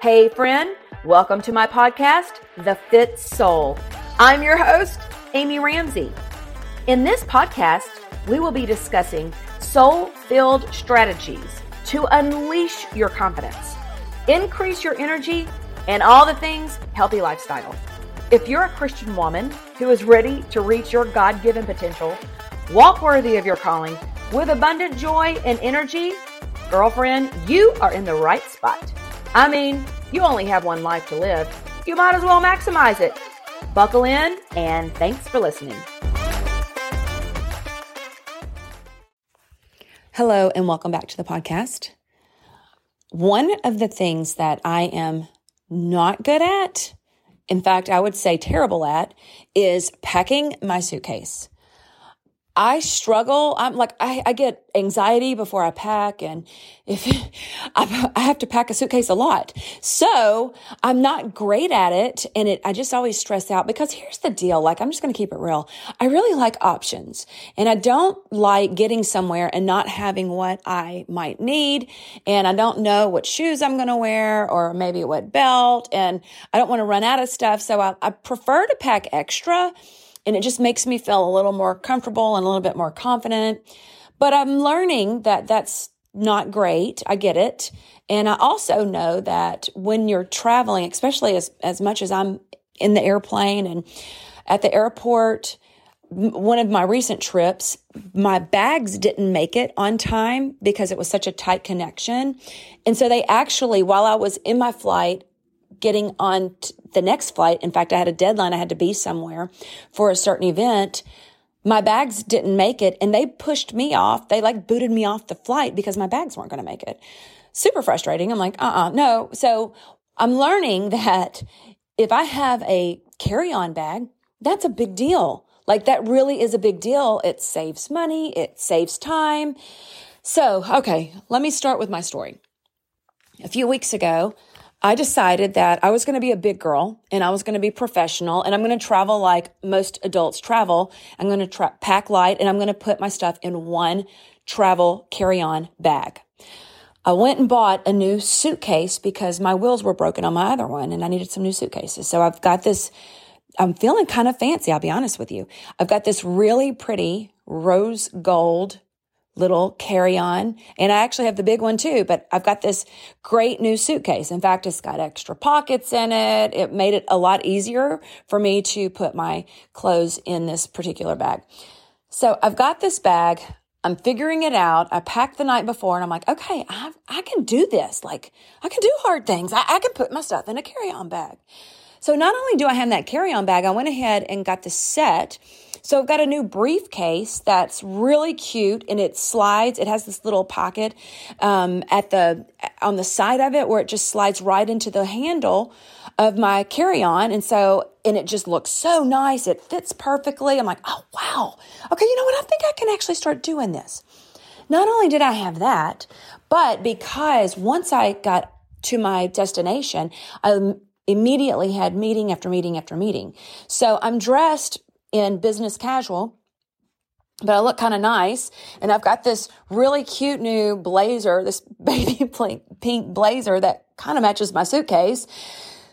Hey, friend, welcome to my podcast, The Fit Soul. I'm your host, Amy Ramsey. In this podcast, we will be discussing soul filled strategies to unleash your confidence, increase your energy, and all the things healthy lifestyle. If you're a Christian woman who is ready to reach your God given potential, walk worthy of your calling with abundant joy and energy, girlfriend, you are in the right spot. I mean, you only have one life to live. You might as well maximize it. Buckle in and thanks for listening. Hello, and welcome back to the podcast. One of the things that I am not good at, in fact, I would say terrible at, is packing my suitcase. I struggle. I'm like, I, I, get anxiety before I pack. And if I, I have to pack a suitcase a lot, so I'm not great at it. And it, I just always stress out because here's the deal. Like, I'm just going to keep it real. I really like options and I don't like getting somewhere and not having what I might need. And I don't know what shoes I'm going to wear or maybe what belt. And I don't want to run out of stuff. So I, I prefer to pack extra and it just makes me feel a little more comfortable and a little bit more confident. But I'm learning that that's not great. I get it. And I also know that when you're traveling, especially as, as much as I'm in the airplane and at the airport, one of my recent trips, my bags didn't make it on time because it was such a tight connection. And so they actually, while I was in my flight, getting on the next flight. In fact, I had a deadline. I had to be somewhere for a certain event. My bags didn't make it and they pushed me off. They like booted me off the flight because my bags weren't going to make it. Super frustrating. I'm like, uh uh-uh, uh no. So I'm learning that if I have a carry on bag, that's a big deal. Like that really is a big deal. It saves money. It saves time. So, okay, let me start with my story. A few weeks ago, I decided that I was going to be a big girl and I was going to be professional and I'm going to travel like most adults travel. I'm going to tra- pack light and I'm going to put my stuff in one travel carry on bag. I went and bought a new suitcase because my wheels were broken on my other one and I needed some new suitcases. So I've got this, I'm feeling kind of fancy. I'll be honest with you. I've got this really pretty rose gold little carry on. And I actually have the big one too, but I've got this great new suitcase. In fact, it's got extra pockets in it. It made it a lot easier for me to put my clothes in this particular bag. So I've got this bag. I'm figuring it out. I packed the night before and I'm like, okay, I, I can do this. Like I can do hard things. I, I can put my stuff in a carry on bag. So not only do I have that carry on bag, I went ahead and got the set so I've got a new briefcase that's really cute and it slides. It has this little pocket um, at the on the side of it where it just slides right into the handle of my carry-on. And so and it just looks so nice. It fits perfectly. I'm like, oh wow. Okay, you know what? I think I can actually start doing this. Not only did I have that, but because once I got to my destination, I immediately had meeting after meeting after meeting. So I'm dressed in business casual but I look kind of nice. And I've got this really cute new blazer, this baby pink blazer that kind of matches my suitcase.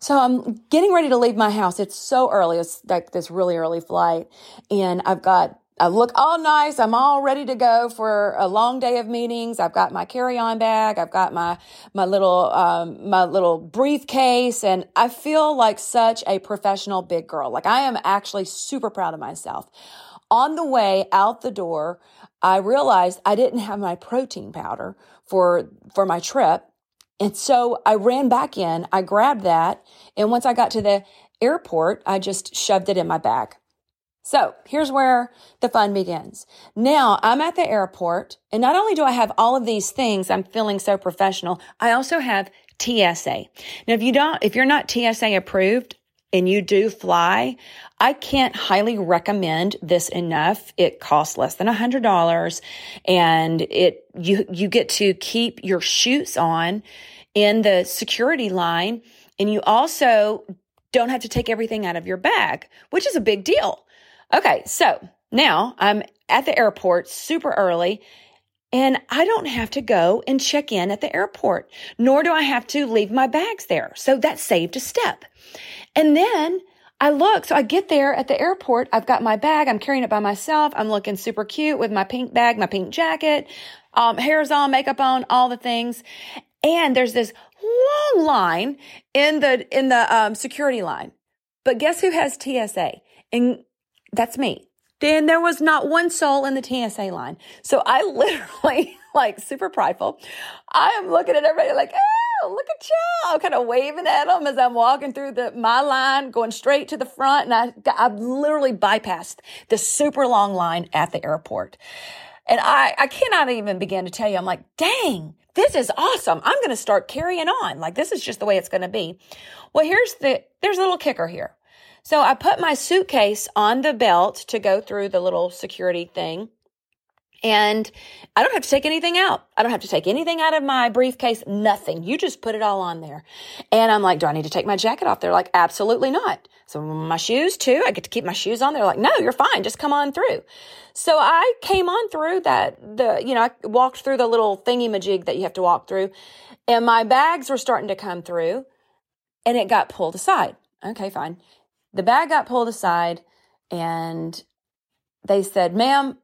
So I'm getting ready to leave my house. It's so early. It's like this really early flight. And I've got I look all nice. I'm all ready to go for a long day of meetings. I've got my carry-on bag. I've got my my little um, my little briefcase, and I feel like such a professional big girl. Like I am actually super proud of myself. On the way out the door, I realized I didn't have my protein powder for for my trip, and so I ran back in. I grabbed that, and once I got to the airport, I just shoved it in my bag. So here's where the fun begins. Now I'm at the airport and not only do I have all of these things, I'm feeling so professional. I also have TSA. Now, if you don't, if you're not TSA approved and you do fly, I can't highly recommend this enough. It costs less than a hundred dollars and it, you, you get to keep your shoes on in the security line and you also don't have to take everything out of your bag, which is a big deal. Okay, so now I'm at the airport super early. And I don't have to go and check in at the airport, nor do I have to leave my bags there. So that saved a step. And then I look, so I get there at the airport. I've got my bag. I'm carrying it by myself. I'm looking super cute with my pink bag, my pink jacket, um, hair's on, makeup on, all the things. And there's this long line in the, in the, um, security line. But guess who has TSA? And that's me. Then there was not one soul in the TSA line. So I literally, like super prideful, I am looking at everybody like, oh, look at y'all. I'm kind of waving at them as I'm walking through the, my line, going straight to the front. And I, I literally bypassed the super long line at the airport. And I, I cannot even begin to tell you, I'm like, dang, this is awesome. I'm going to start carrying on. Like this is just the way it's going to be. Well, here's the, there's a little kicker here. So I put my suitcase on the belt to go through the little security thing. And I don't have to take anything out. I don't have to take anything out of my briefcase, nothing. You just put it all on there. And I'm like, do I need to take my jacket off? They're like, absolutely not. So my shoes too, I get to keep my shoes on. They're like, no, you're fine. Just come on through. So I came on through that, the, you know, I walked through the little thingy majig that you have to walk through and my bags were starting to come through and it got pulled aside. Okay, fine. The bag got pulled aside and they said, ma'am,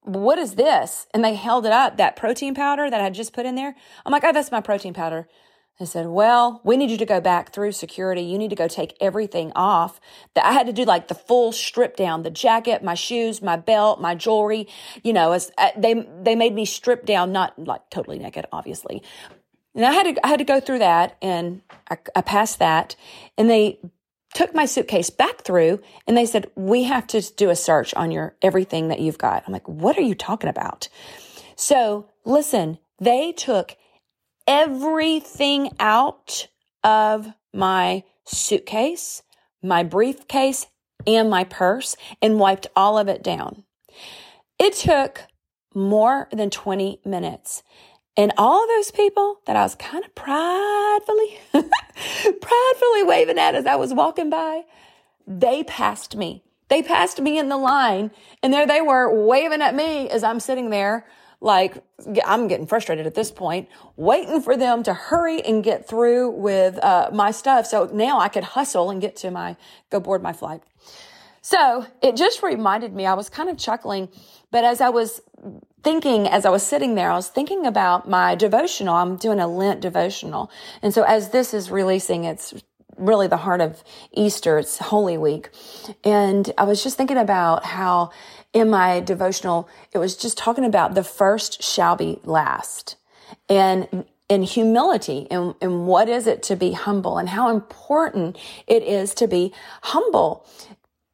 what is this? And they held it up, that protein powder that I just put in there. I'm like, oh, that's my protein powder. They said, well, we need you to go back through security. You need to go take everything off. I had to do like the full strip down, the jacket, my shoes, my belt, my jewelry, you know, as uh, they, they made me strip down, not like totally naked, obviously. And I had to, I had to go through that and I, I passed that and they took my suitcase back through and they said, we have to do a search on your everything that you've got. I'm like, what are you talking about? So listen, they took everything out of my suitcase, my briefcase, and my purse and wiped all of it down. It took more than 20 minutes. And all those people that I was kind of pridefully, pridefully waving at as I was walking by, they passed me. They passed me in the line and there they were waving at me as I'm sitting there like I'm getting frustrated at this point, waiting for them to hurry and get through with uh, my stuff. So now I could hustle and get to my, go board my flight. So it just reminded me, I was kind of chuckling, but as I was thinking as I was sitting there, I was thinking about my devotional. I'm doing a Lent devotional. And so as this is releasing, it's really the heart of Easter. It's Holy Week. And I was just thinking about how in my devotional, it was just talking about the first shall be last and in humility and, and what is it to be humble and how important it is to be humble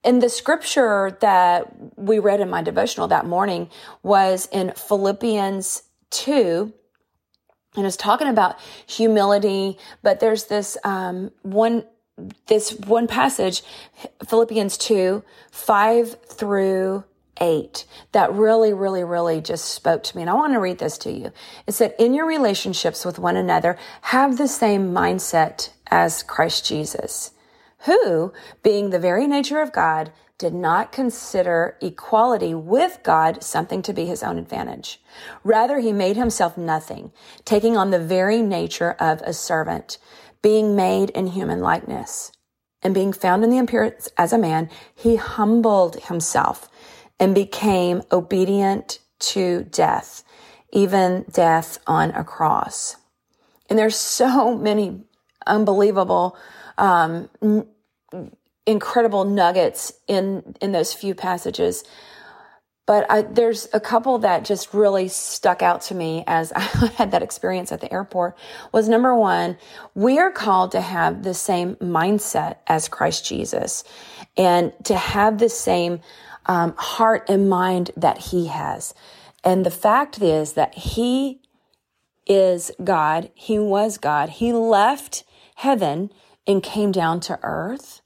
and the scripture that we read in my devotional that morning was in Philippians 2. And it's talking about humility, but there's this um, one this one passage, Philippians 2, 5 through 8, that really, really, really just spoke to me. And I want to read this to you. It said, In your relationships with one another, have the same mindset as Christ Jesus who, being the very nature of God, did not consider equality with God something to be his own advantage. Rather, he made himself nothing, taking on the very nature of a servant, being made in human likeness. And being found in the appearance as a man, he humbled himself and became obedient to death, even death on a cross. And there's so many unbelievable um, incredible nuggets in in those few passages. But I, there's a couple that just really stuck out to me as I had that experience at the airport was number one, we are called to have the same mindset as Christ Jesus and to have the same um, heart and mind that he has. And the fact is that he is God. He was God. He left heaven and came down to earth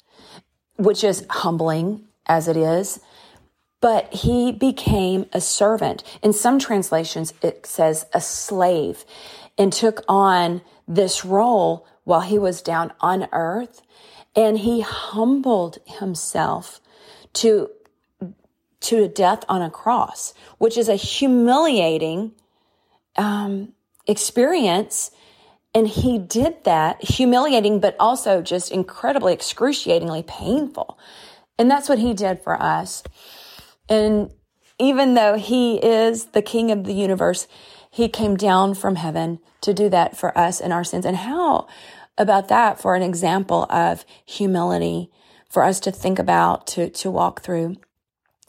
which is humbling as it is. But he became a servant. In some translations, it says a slave and took on this role while he was down on earth. And he humbled himself to, to death on a cross, which is a humiliating um, experience. And he did that humiliating, but also just incredibly excruciatingly painful. And that's what he did for us. And even though he is the king of the universe, he came down from heaven to do that for us and our sins. And how about that for an example of humility for us to think about, to, to walk through?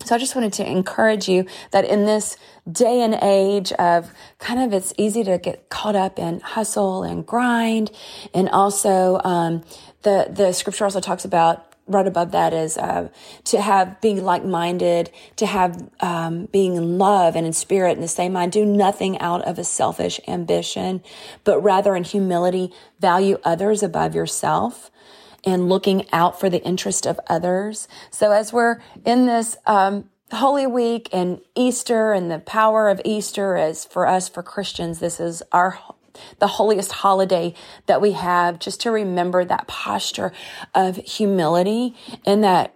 So I just wanted to encourage you that in this day and age of kind of it's easy to get caught up in hustle and grind, and also um, the the scripture also talks about right above that is uh, to have being like-minded to have um, being in love and in spirit in the same mind. Do nothing out of a selfish ambition but rather in humility value others above yourself and looking out for the interest of others. So as we're in this um, Holy Week and Easter and the power of Easter is for us for Christians this is our the holiest holiday that we have, just to remember that posture of humility and that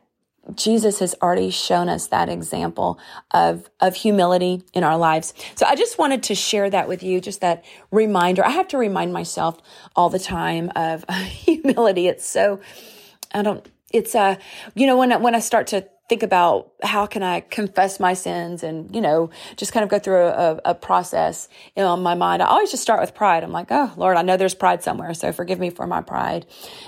Jesus has already shown us that example of, of humility in our lives. So I just wanted to share that with you, just that reminder. I have to remind myself all the time of humility. It's so, I don't, it's a, you know, when, when I start to think about how can I confess my sins and, you know, just kind of go through a, a process you know, in my mind. I always just start with pride. I'm like, oh, Lord, I know there's pride somewhere. So forgive me for my pride.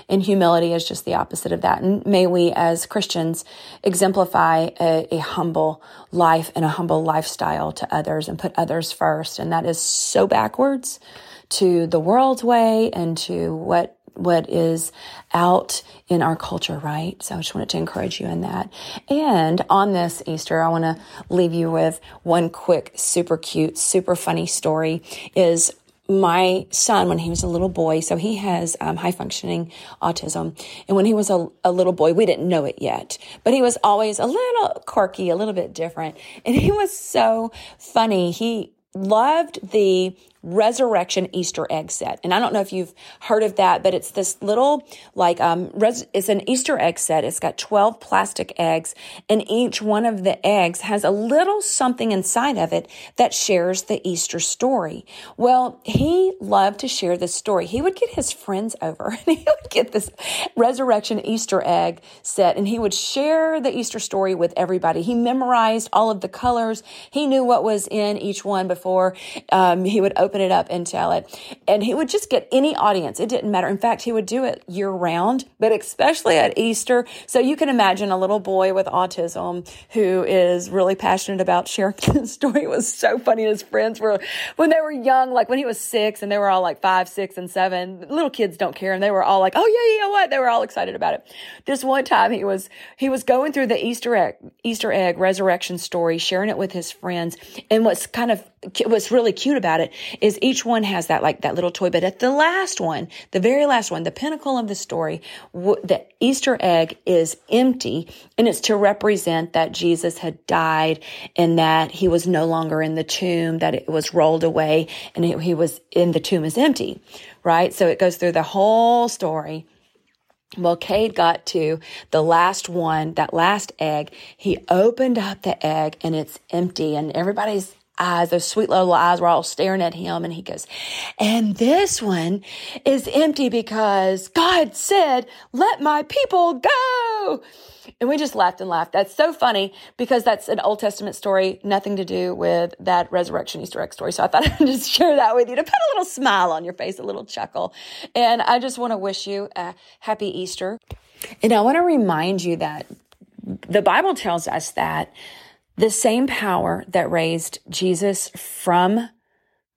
And humility is just the opposite of that. And may we as Christians exemplify a, a humble life and a humble lifestyle to others and put others first. And that is so backwards to the world's way and to what what is out in our culture, right? So I just wanted to encourage you in that. And on this Easter, I want to leave you with one quick, super cute, super funny story is my son when he was a little boy so he has um, high functioning autism and when he was a, a, little boy we didn't know it yet but he was always a little quirky a little bit different and he was so funny he loved the resurrection Easter egg set. And I don't know if you've heard of that, but it's this little, like, um, res- it's an Easter egg set. It's got 12 plastic eggs and each one of the eggs has a little something inside of it that shares the Easter story. Well, he loved to share this story. He would get his friends over and he would get this resurrection Easter egg set and he would share the Easter story with everybody. He memorized all of the colors. He knew what was in each one before um, he would open open it up and tell it. And he would just get any audience. It didn't matter. In fact, he would do it year round, but especially at Easter. So you can imagine a little boy with autism who is really passionate about sharing the story. It was so funny. His friends were, when they were young, like when he was six and they were all like five, six, and seven, little kids don't care. And they were all like, oh yeah, you know what? They were all excited about it. This one time he was, he was going through the Easter egg, Easter egg resurrection story, sharing it with his friends. And what's kind of, what's really cute about it is each one has that like that little toy. But at the last one, the very last one, the pinnacle of the story, the Easter egg is empty and it's to represent that Jesus had died and that he was no longer in the tomb, that it was rolled away and he was in the tomb is empty, right? So it goes through the whole story. Well, Cade got to the last one, that last egg. He opened up the egg and it's empty and everybody's eyes, those sweet little eyes were all staring at him. And he goes, and this one is empty because God said, let my people go. And we just laughed and laughed. That's so funny because that's an Old Testament story, nothing to do with that resurrection Easter egg story. So I thought I'd just share that with you to put a little smile on your face, a little chuckle. And I just want to wish you a happy Easter. And I want to remind you that the Bible tells us that the same power that raised Jesus from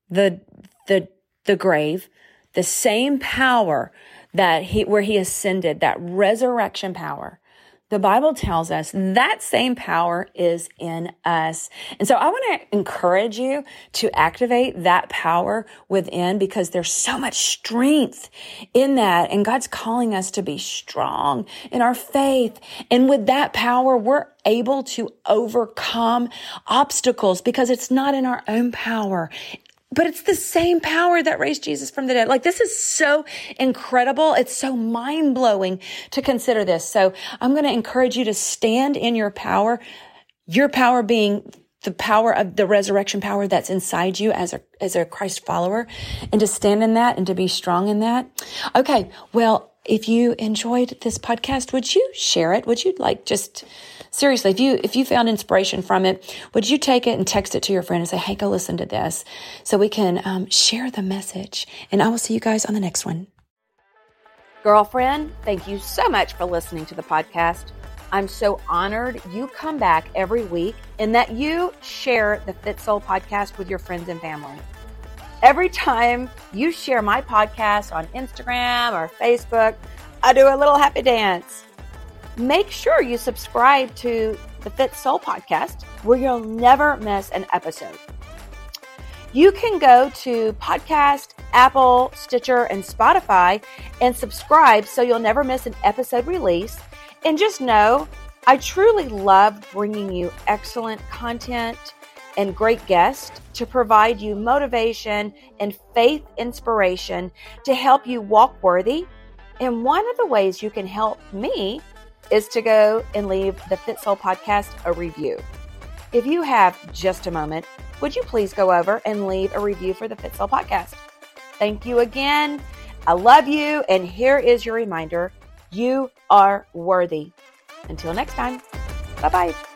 the, the, the grave, the same power that he, where he ascended, that resurrection power, the Bible tells us that same power is in us. And so I want to encourage you to activate that power within because there's so much strength in that. And God's calling us to be strong in our faith. And with that power, we're able to overcome obstacles because it's not in our own power but it's the same power that raised Jesus from the dead. Like this is so incredible. It's so mind blowing to consider this. So I'm going to encourage you to stand in your power, your power being the power of the resurrection power that's inside you as a as a Christ follower and to stand in that and to be strong in that. Okay, well, if you enjoyed this podcast, would you share it? Would you like just seriously, if you if you found inspiration from it, would you take it and text it to your friend and say, "Hey, go listen to this," so we can um, share the message. And I will see you guys on the next one. Girlfriend, thank you so much for listening to the podcast. I'm so honored you come back every week and that you share the Fit Soul podcast with your friends and family. Every time you share my podcast on Instagram or Facebook, I do a little happy dance. Make sure you subscribe to the Fit Soul podcast where you'll never miss an episode. You can go to podcast, Apple, Stitcher, and Spotify and subscribe so you'll never miss an episode release and just know I truly love bringing you excellent content and great guests to provide you motivation and faith inspiration to help you walk worthy. And one of the ways you can help me is to go and leave the Fit Soul podcast a review. If you have just a moment, would you please go over and leave a review for the Fit Soul podcast? Thank you again. I love you. And here is your reminder you are worthy. Until next time, bye bye.